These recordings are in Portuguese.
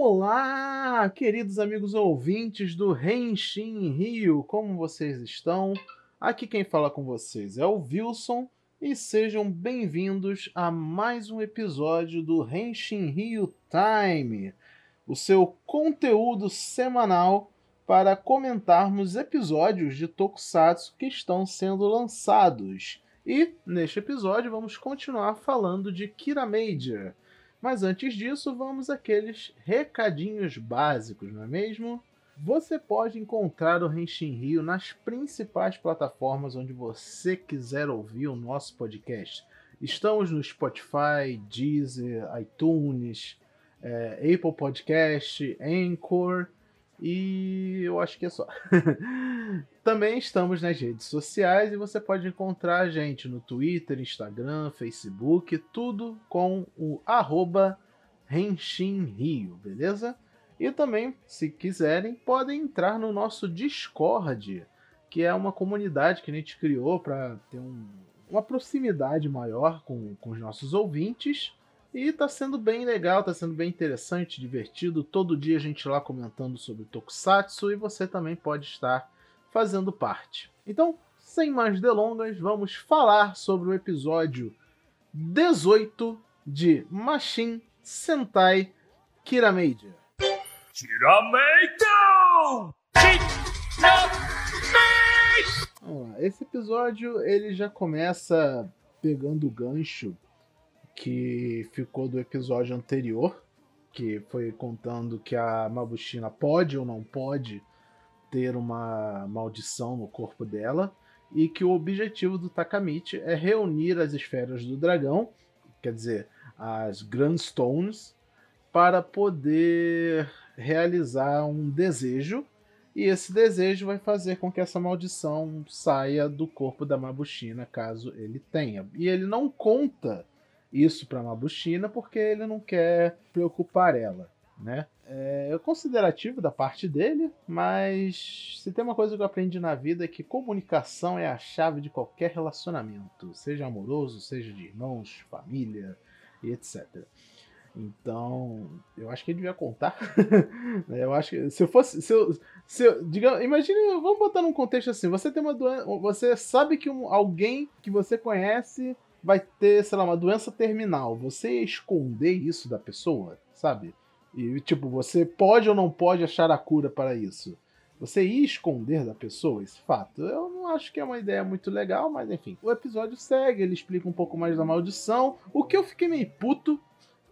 Olá, queridos amigos ouvintes do Renshin Rio, como vocês estão? Aqui quem fala com vocês é o Wilson e sejam bem-vindos a mais um episódio do Renshin Rio Time, o seu conteúdo semanal para comentarmos episódios de Tokusatsu que estão sendo lançados. E neste episódio vamos continuar falando de Kira Major mas antes disso, vamos àqueles recadinhos básicos, não é mesmo? Você pode encontrar o Renshin Rio nas principais plataformas onde você quiser ouvir o nosso podcast. Estamos no Spotify, Deezer, iTunes, é, Apple Podcast, Anchor e eu acho que é só. Também estamos nas redes sociais e você pode encontrar a gente no Twitter, Instagram, Facebook, tudo com o arroba Rio, beleza? E também, se quiserem, podem entrar no nosso Discord, que é uma comunidade que a gente criou para ter um, uma proximidade maior com, com os nossos ouvintes e tá sendo bem legal, tá sendo bem interessante, divertido. Todo dia a gente lá comentando sobre Tokusatsu e você também pode estar fazendo parte. Então, sem mais delongas, vamos falar sobre o episódio 18 de Machine Sentai! Vamos lá. Esse episódio ele já começa pegando o gancho que ficou do episódio anterior, que foi contando que a Mabushina pode ou não pode ter uma maldição no corpo dela e que o objetivo do Takamichi é reunir as esferas do dragão, quer dizer, as Grand Stones, para poder realizar um desejo e esse desejo vai fazer com que essa maldição saia do corpo da Mabushina, caso ele tenha. E ele não conta isso para Mabushina porque ele não quer preocupar ela, né? É, considerativo da parte dele, mas se tem uma coisa que eu aprendi na vida é que comunicação é a chave de qualquer relacionamento, seja amoroso, seja de irmãos, família e etc. Então, eu acho que ele devia contar. Né? eu acho que se eu fosse. Se eu, se eu, digamos, imagine, vamos botar num contexto assim: você tem uma doença. Você sabe que um, alguém que você conhece vai ter, sei lá, uma doença terminal. Você esconder isso da pessoa, sabe? E, tipo, você pode ou não pode achar a cura para isso. Você ir esconder da pessoa esse fato, eu não acho que é uma ideia muito legal, mas enfim. O episódio segue, ele explica um pouco mais da maldição. O que eu fiquei meio puto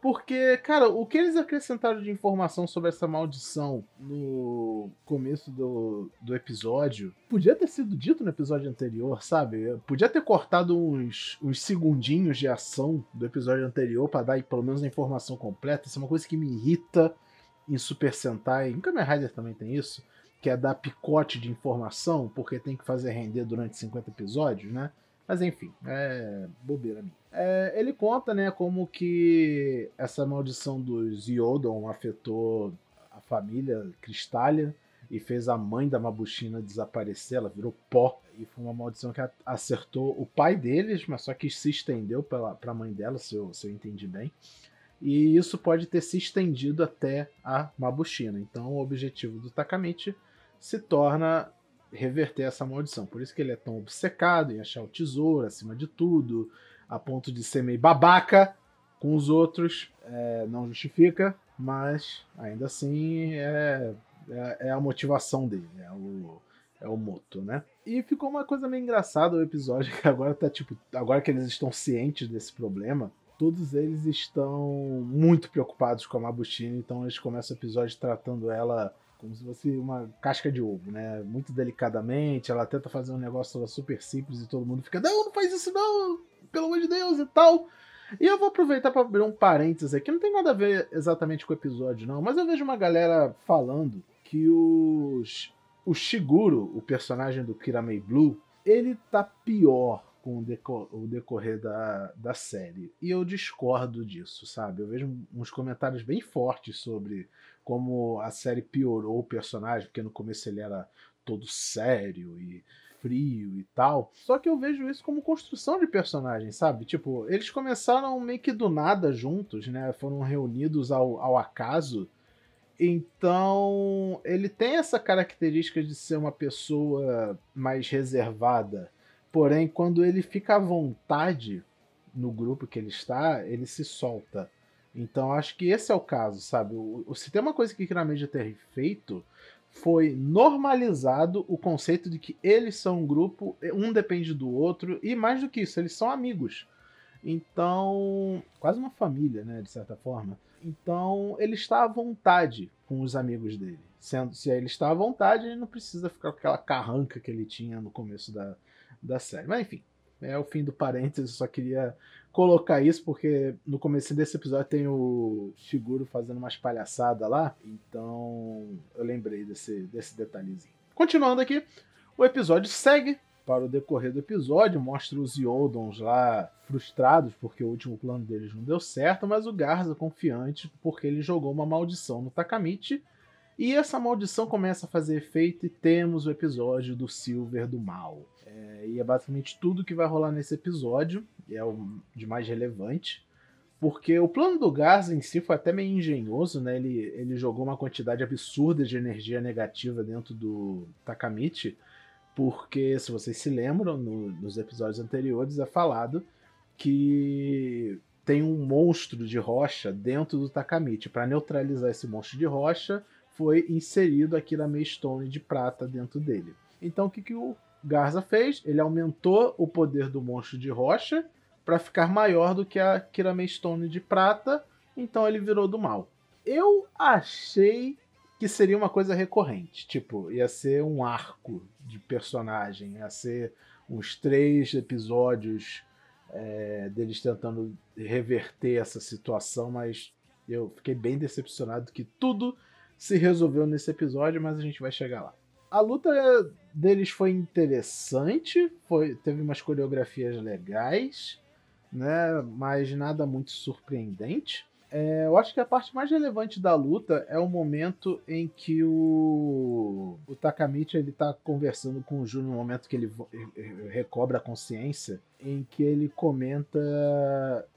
porque, cara, o que eles acrescentaram de informação sobre essa maldição no começo do, do episódio podia ter sido dito no episódio anterior, sabe? Podia ter cortado uns, uns segundinhos de ação do episódio anterior para dar pelo menos a informação completa. Isso é uma coisa que me irrita em Super Sentai. Em Kamen Rider também tem isso, que é dar picote de informação porque tem que fazer render durante 50 episódios, né? Mas enfim, é bobeira minha. É, ele conta, né, como que essa maldição dos Yodon afetou a família Cristália e fez a mãe da Mabushina desaparecer, ela virou pó. E foi uma maldição que acertou o pai deles, mas só que se estendeu para a mãe dela, se eu, se eu entendi bem. E isso pode ter se estendido até a Mabushina. Então o objetivo do Takamichi se torna reverter essa maldição. Por isso que ele é tão obcecado em achar o tesouro acima de tudo, a ponto de ser meio babaca com os outros. É, não justifica, mas ainda assim é, é, é, a motivação dele, é o, é o moto, né? E ficou uma coisa meio engraçada o episódio, que agora tá tipo, agora que eles estão cientes desse problema, todos eles estão muito preocupados com a Mabushina, então eles começam o episódio tratando ela como se fosse uma casca de ovo, né? Muito delicadamente, ela tenta fazer um negócio super simples e todo mundo fica, não, não faz isso não, pelo amor de Deus e tal. E eu vou aproveitar para abrir um parênteses aqui, não tem nada a ver exatamente com o episódio não, mas eu vejo uma galera falando que os, o Shiguro, o personagem do Kiramei Blue, ele tá pior com o, o decorrer da, da série. E eu discordo disso, sabe? Eu vejo uns comentários bem fortes sobre como a série piorou o personagem, porque no começo ele era todo sério e frio e tal. Só que eu vejo isso como construção de personagem, sabe? Tipo, eles começaram meio que do nada juntos, né? Foram reunidos ao, ao acaso. Então, ele tem essa característica de ser uma pessoa mais reservada. Porém, quando ele fica à vontade no grupo que ele está, ele se solta. Então, acho que esse é o caso, sabe? O, se tem uma coisa que na mídia ter feito, foi normalizado o conceito de que eles são um grupo, um depende do outro, e mais do que isso, eles são amigos. Então, quase uma família, né, de certa forma. Então, ele está à vontade com os amigos dele. Sendo, se ele está à vontade, ele não precisa ficar com aquela carranca que ele tinha no começo da, da série. Mas enfim, é o fim do parênteses, só queria colocar isso porque no começo desse episódio tem o Shiguro fazendo umas palhaçadas lá, então eu lembrei desse, desse detalhezinho. Continuando aqui, o episódio segue para o decorrer do episódio, mostra os Yodons lá frustrados porque o último plano deles não deu certo, mas o Garza confiante porque ele jogou uma maldição no Takamichi e essa maldição começa a fazer efeito e temos o episódio do Silver do Mal. É, e é basicamente tudo que vai rolar nesse episódio, é o de mais relevante. Porque o plano do Garza em si foi até meio engenhoso, né? Ele, ele jogou uma quantidade absurda de energia negativa dentro do Takamichi, porque, se vocês se lembram, no, nos episódios anteriores é falado que tem um monstro de rocha dentro do Takamichi. Para neutralizar esse monstro de rocha, foi inserido aqui na Maystone de prata dentro dele. Então, o que, que o Garza fez? Ele aumentou o poder do monstro de rocha para ficar maior do que a Kirame Stone de prata, então ele virou do mal. Eu achei que seria uma coisa recorrente. Tipo, ia ser um arco de personagem, ia ser uns três episódios é, deles tentando reverter essa situação, mas eu fiquei bem decepcionado que tudo se resolveu nesse episódio, mas a gente vai chegar lá. A luta deles foi interessante, foi, teve umas coreografias legais, né? Mas nada muito surpreendente. É, eu acho que a parte mais relevante da luta é o momento em que o, o Takamichi ele tá conversando com o Jun no momento que ele recobra a consciência, em que ele comenta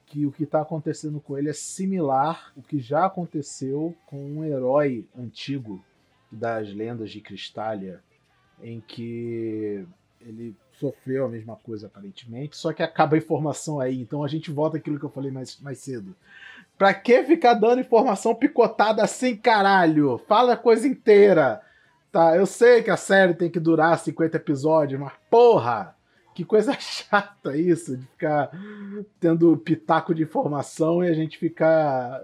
que o que está acontecendo com ele é similar ao que já aconteceu com um herói antigo das lendas de Cristália, em que ele sofreu a mesma coisa aparentemente, só que acaba a informação aí. Então a gente volta aquilo que eu falei mais, mais cedo. Pra que ficar dando informação picotada assim, caralho? Fala a coisa inteira. Tá, eu sei que a série tem que durar 50 episódios, mas porra! Que coisa chata isso, de ficar tendo pitaco de informação e a gente ficar.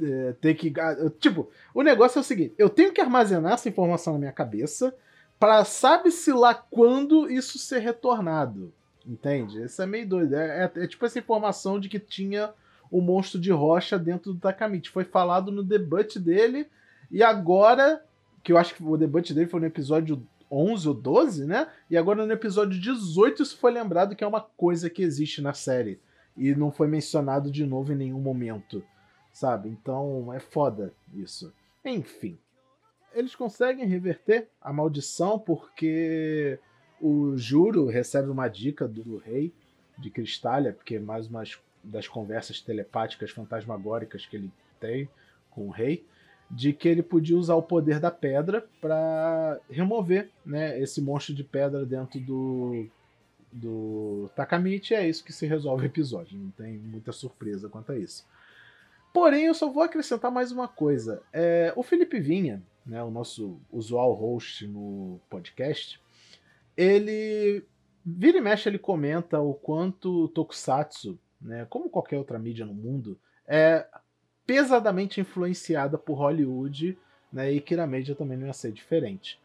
É, ter que. Ah, tipo, o negócio é o seguinte: eu tenho que armazenar essa informação na minha cabeça para sabe-se lá quando isso ser retornado. Entende? Isso é meio doido. É, é, é tipo essa informação de que tinha o monstro de rocha dentro do Takamichi. Foi falado no debut dele, e agora, que eu acho que o debut dele foi no episódio 11 ou 12, né? E agora no episódio 18 isso foi lembrado que é uma coisa que existe na série. E não foi mencionado de novo em nenhum momento, sabe? Então é foda isso. Enfim. Eles conseguem reverter a maldição porque o Juro recebe uma dica do rei de Cristália, porque mais umas das conversas telepáticas fantasmagóricas que ele tem com o rei, de que ele podia usar o poder da pedra para remover né, esse monstro de pedra dentro do, do Takamichi. É isso que se resolve o episódio, não tem muita surpresa quanto a isso. Porém, eu só vou acrescentar mais uma coisa. É, o Felipe Vinha, né, o nosso usual host no podcast, ele vira e mexe ele comenta o quanto Tokusatsu né, como qualquer outra mídia no mundo, é pesadamente influenciada por Hollywood, né, e Kiramedia também não ia ser diferente.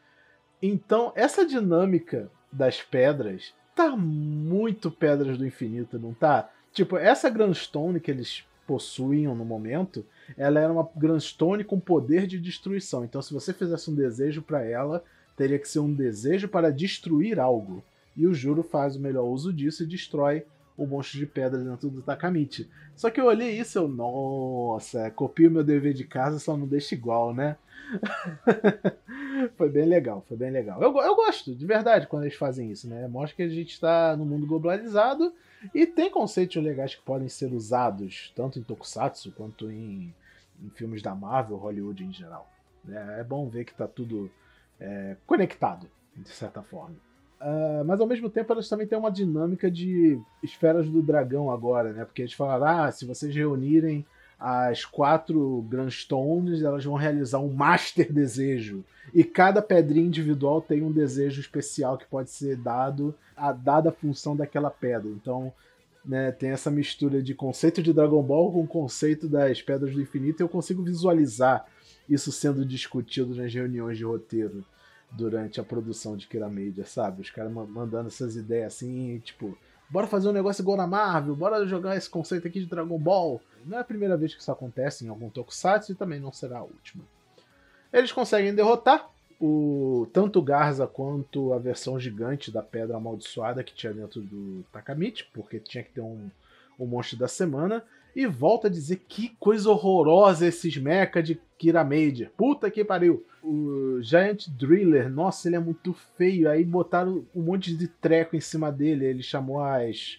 Então, essa dinâmica das pedras tá muito Pedras do Infinito, não tá? Tipo, essa Grandstone que eles possuíam no momento, ela era uma Grandstone com poder de destruição. Então, se você fizesse um desejo para ela, teria que ser um desejo para destruir algo. E o Juro faz o melhor uso disso e destrói o monstro de pedra dentro do Takamichi. Só que eu olhei isso e eu, nossa, copio meu dever de casa, só não deixa igual, né? foi bem legal, foi bem legal. Eu, eu gosto, de verdade, quando eles fazem isso, né? Mostra que a gente está no mundo globalizado e tem conceitos legais que podem ser usados, tanto em Tokusatsu quanto em, em filmes da Marvel, Hollywood em geral. É, é bom ver que está tudo é, conectado, de certa forma. Uh, mas ao mesmo tempo elas também têm uma dinâmica de esferas do dragão agora, né? Porque eles falaram, ah, se vocês reunirem as quatro Grandstones, elas vão realizar um Master Desejo. E cada pedrinha individual tem um desejo especial que pode ser dado a dada função daquela pedra. Então, né, tem essa mistura de conceito de Dragon Ball com o conceito das Pedras do Infinito, e eu consigo visualizar isso sendo discutido nas reuniões de roteiro durante a produção de Kira sabe? Os caras mandando essas ideias assim, tipo, bora fazer um negócio igual na Marvel, bora jogar esse conceito aqui de Dragon Ball. Não é a primeira vez que isso acontece em algum tokusatsu e também não será a última. Eles conseguem derrotar o tanto Garza quanto a versão gigante da pedra amaldiçoada que tinha dentro do Takamichi, porque tinha que ter um, um monstro da semana. E volta a dizer que coisa horrorosa esses mecha de Kira Major. Puta que pariu. O Giant Driller, nossa, ele é muito feio. Aí botaram um monte de treco em cima dele. Ele chamou as,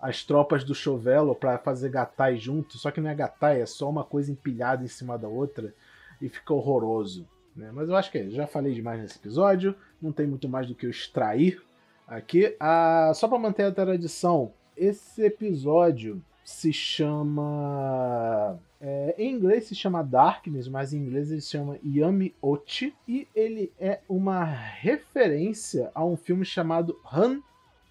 as tropas do Chovelo para fazer gatai junto. Só que não é gatai, é só uma coisa empilhada em cima da outra. E fica horroroso. Né? Mas eu acho que é, já falei demais nesse episódio. Não tem muito mais do que eu extrair aqui. Ah, só para manter a tradição, esse episódio se chama. É, em inglês se chama Darkness, mas em inglês ele se chama Yami Ochi. E ele é uma referência a um filme chamado Han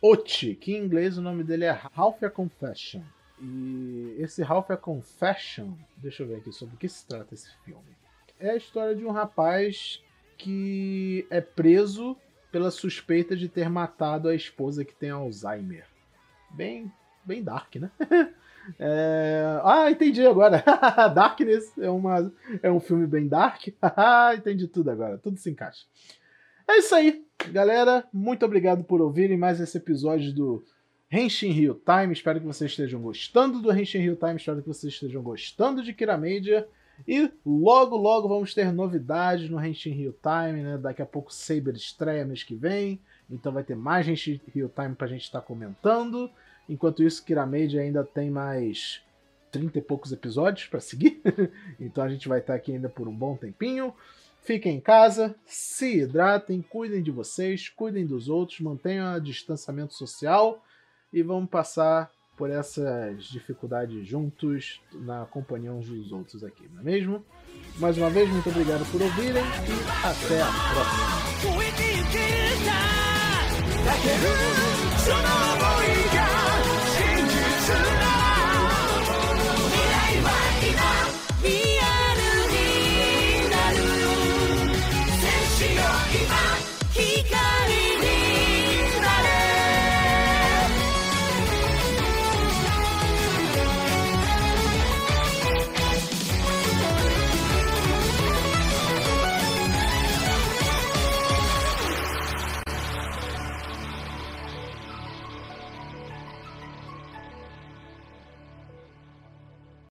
Ochi, que em inglês o nome dele é Half a Confession. E esse Half a Confession, deixa eu ver aqui sobre o que se trata esse filme. É a história de um rapaz que é preso pela suspeita de ter matado a esposa que tem Alzheimer. Bem, bem dark, né? É... Ah, entendi agora. Darkness é, uma... é um filme bem dark. entendi tudo agora, tudo se encaixa. É isso aí, galera. Muito obrigado por ouvirem mais esse episódio do Henshin Rio Time. Espero que vocês estejam gostando do Henshin Rio Time. Espero que vocês estejam gostando de Kira Media. E logo, logo vamos ter novidades no Henshin Rio Time, né? Daqui a pouco Saber estreia mês que vem. Então vai ter mais Henshin Rio Time pra gente estar tá comentando. Enquanto isso, Kiramade ainda tem mais 30 e poucos episódios para seguir. então a gente vai estar aqui ainda por um bom tempinho. Fiquem em casa, se hidratem, cuidem de vocês, cuidem dos outros, mantenham o distanciamento social e vamos passar por essas dificuldades juntos na companhia uns dos outros aqui, não é mesmo? Mais uma vez, muito obrigado por ouvirem e até a próxima. Kika, Kika.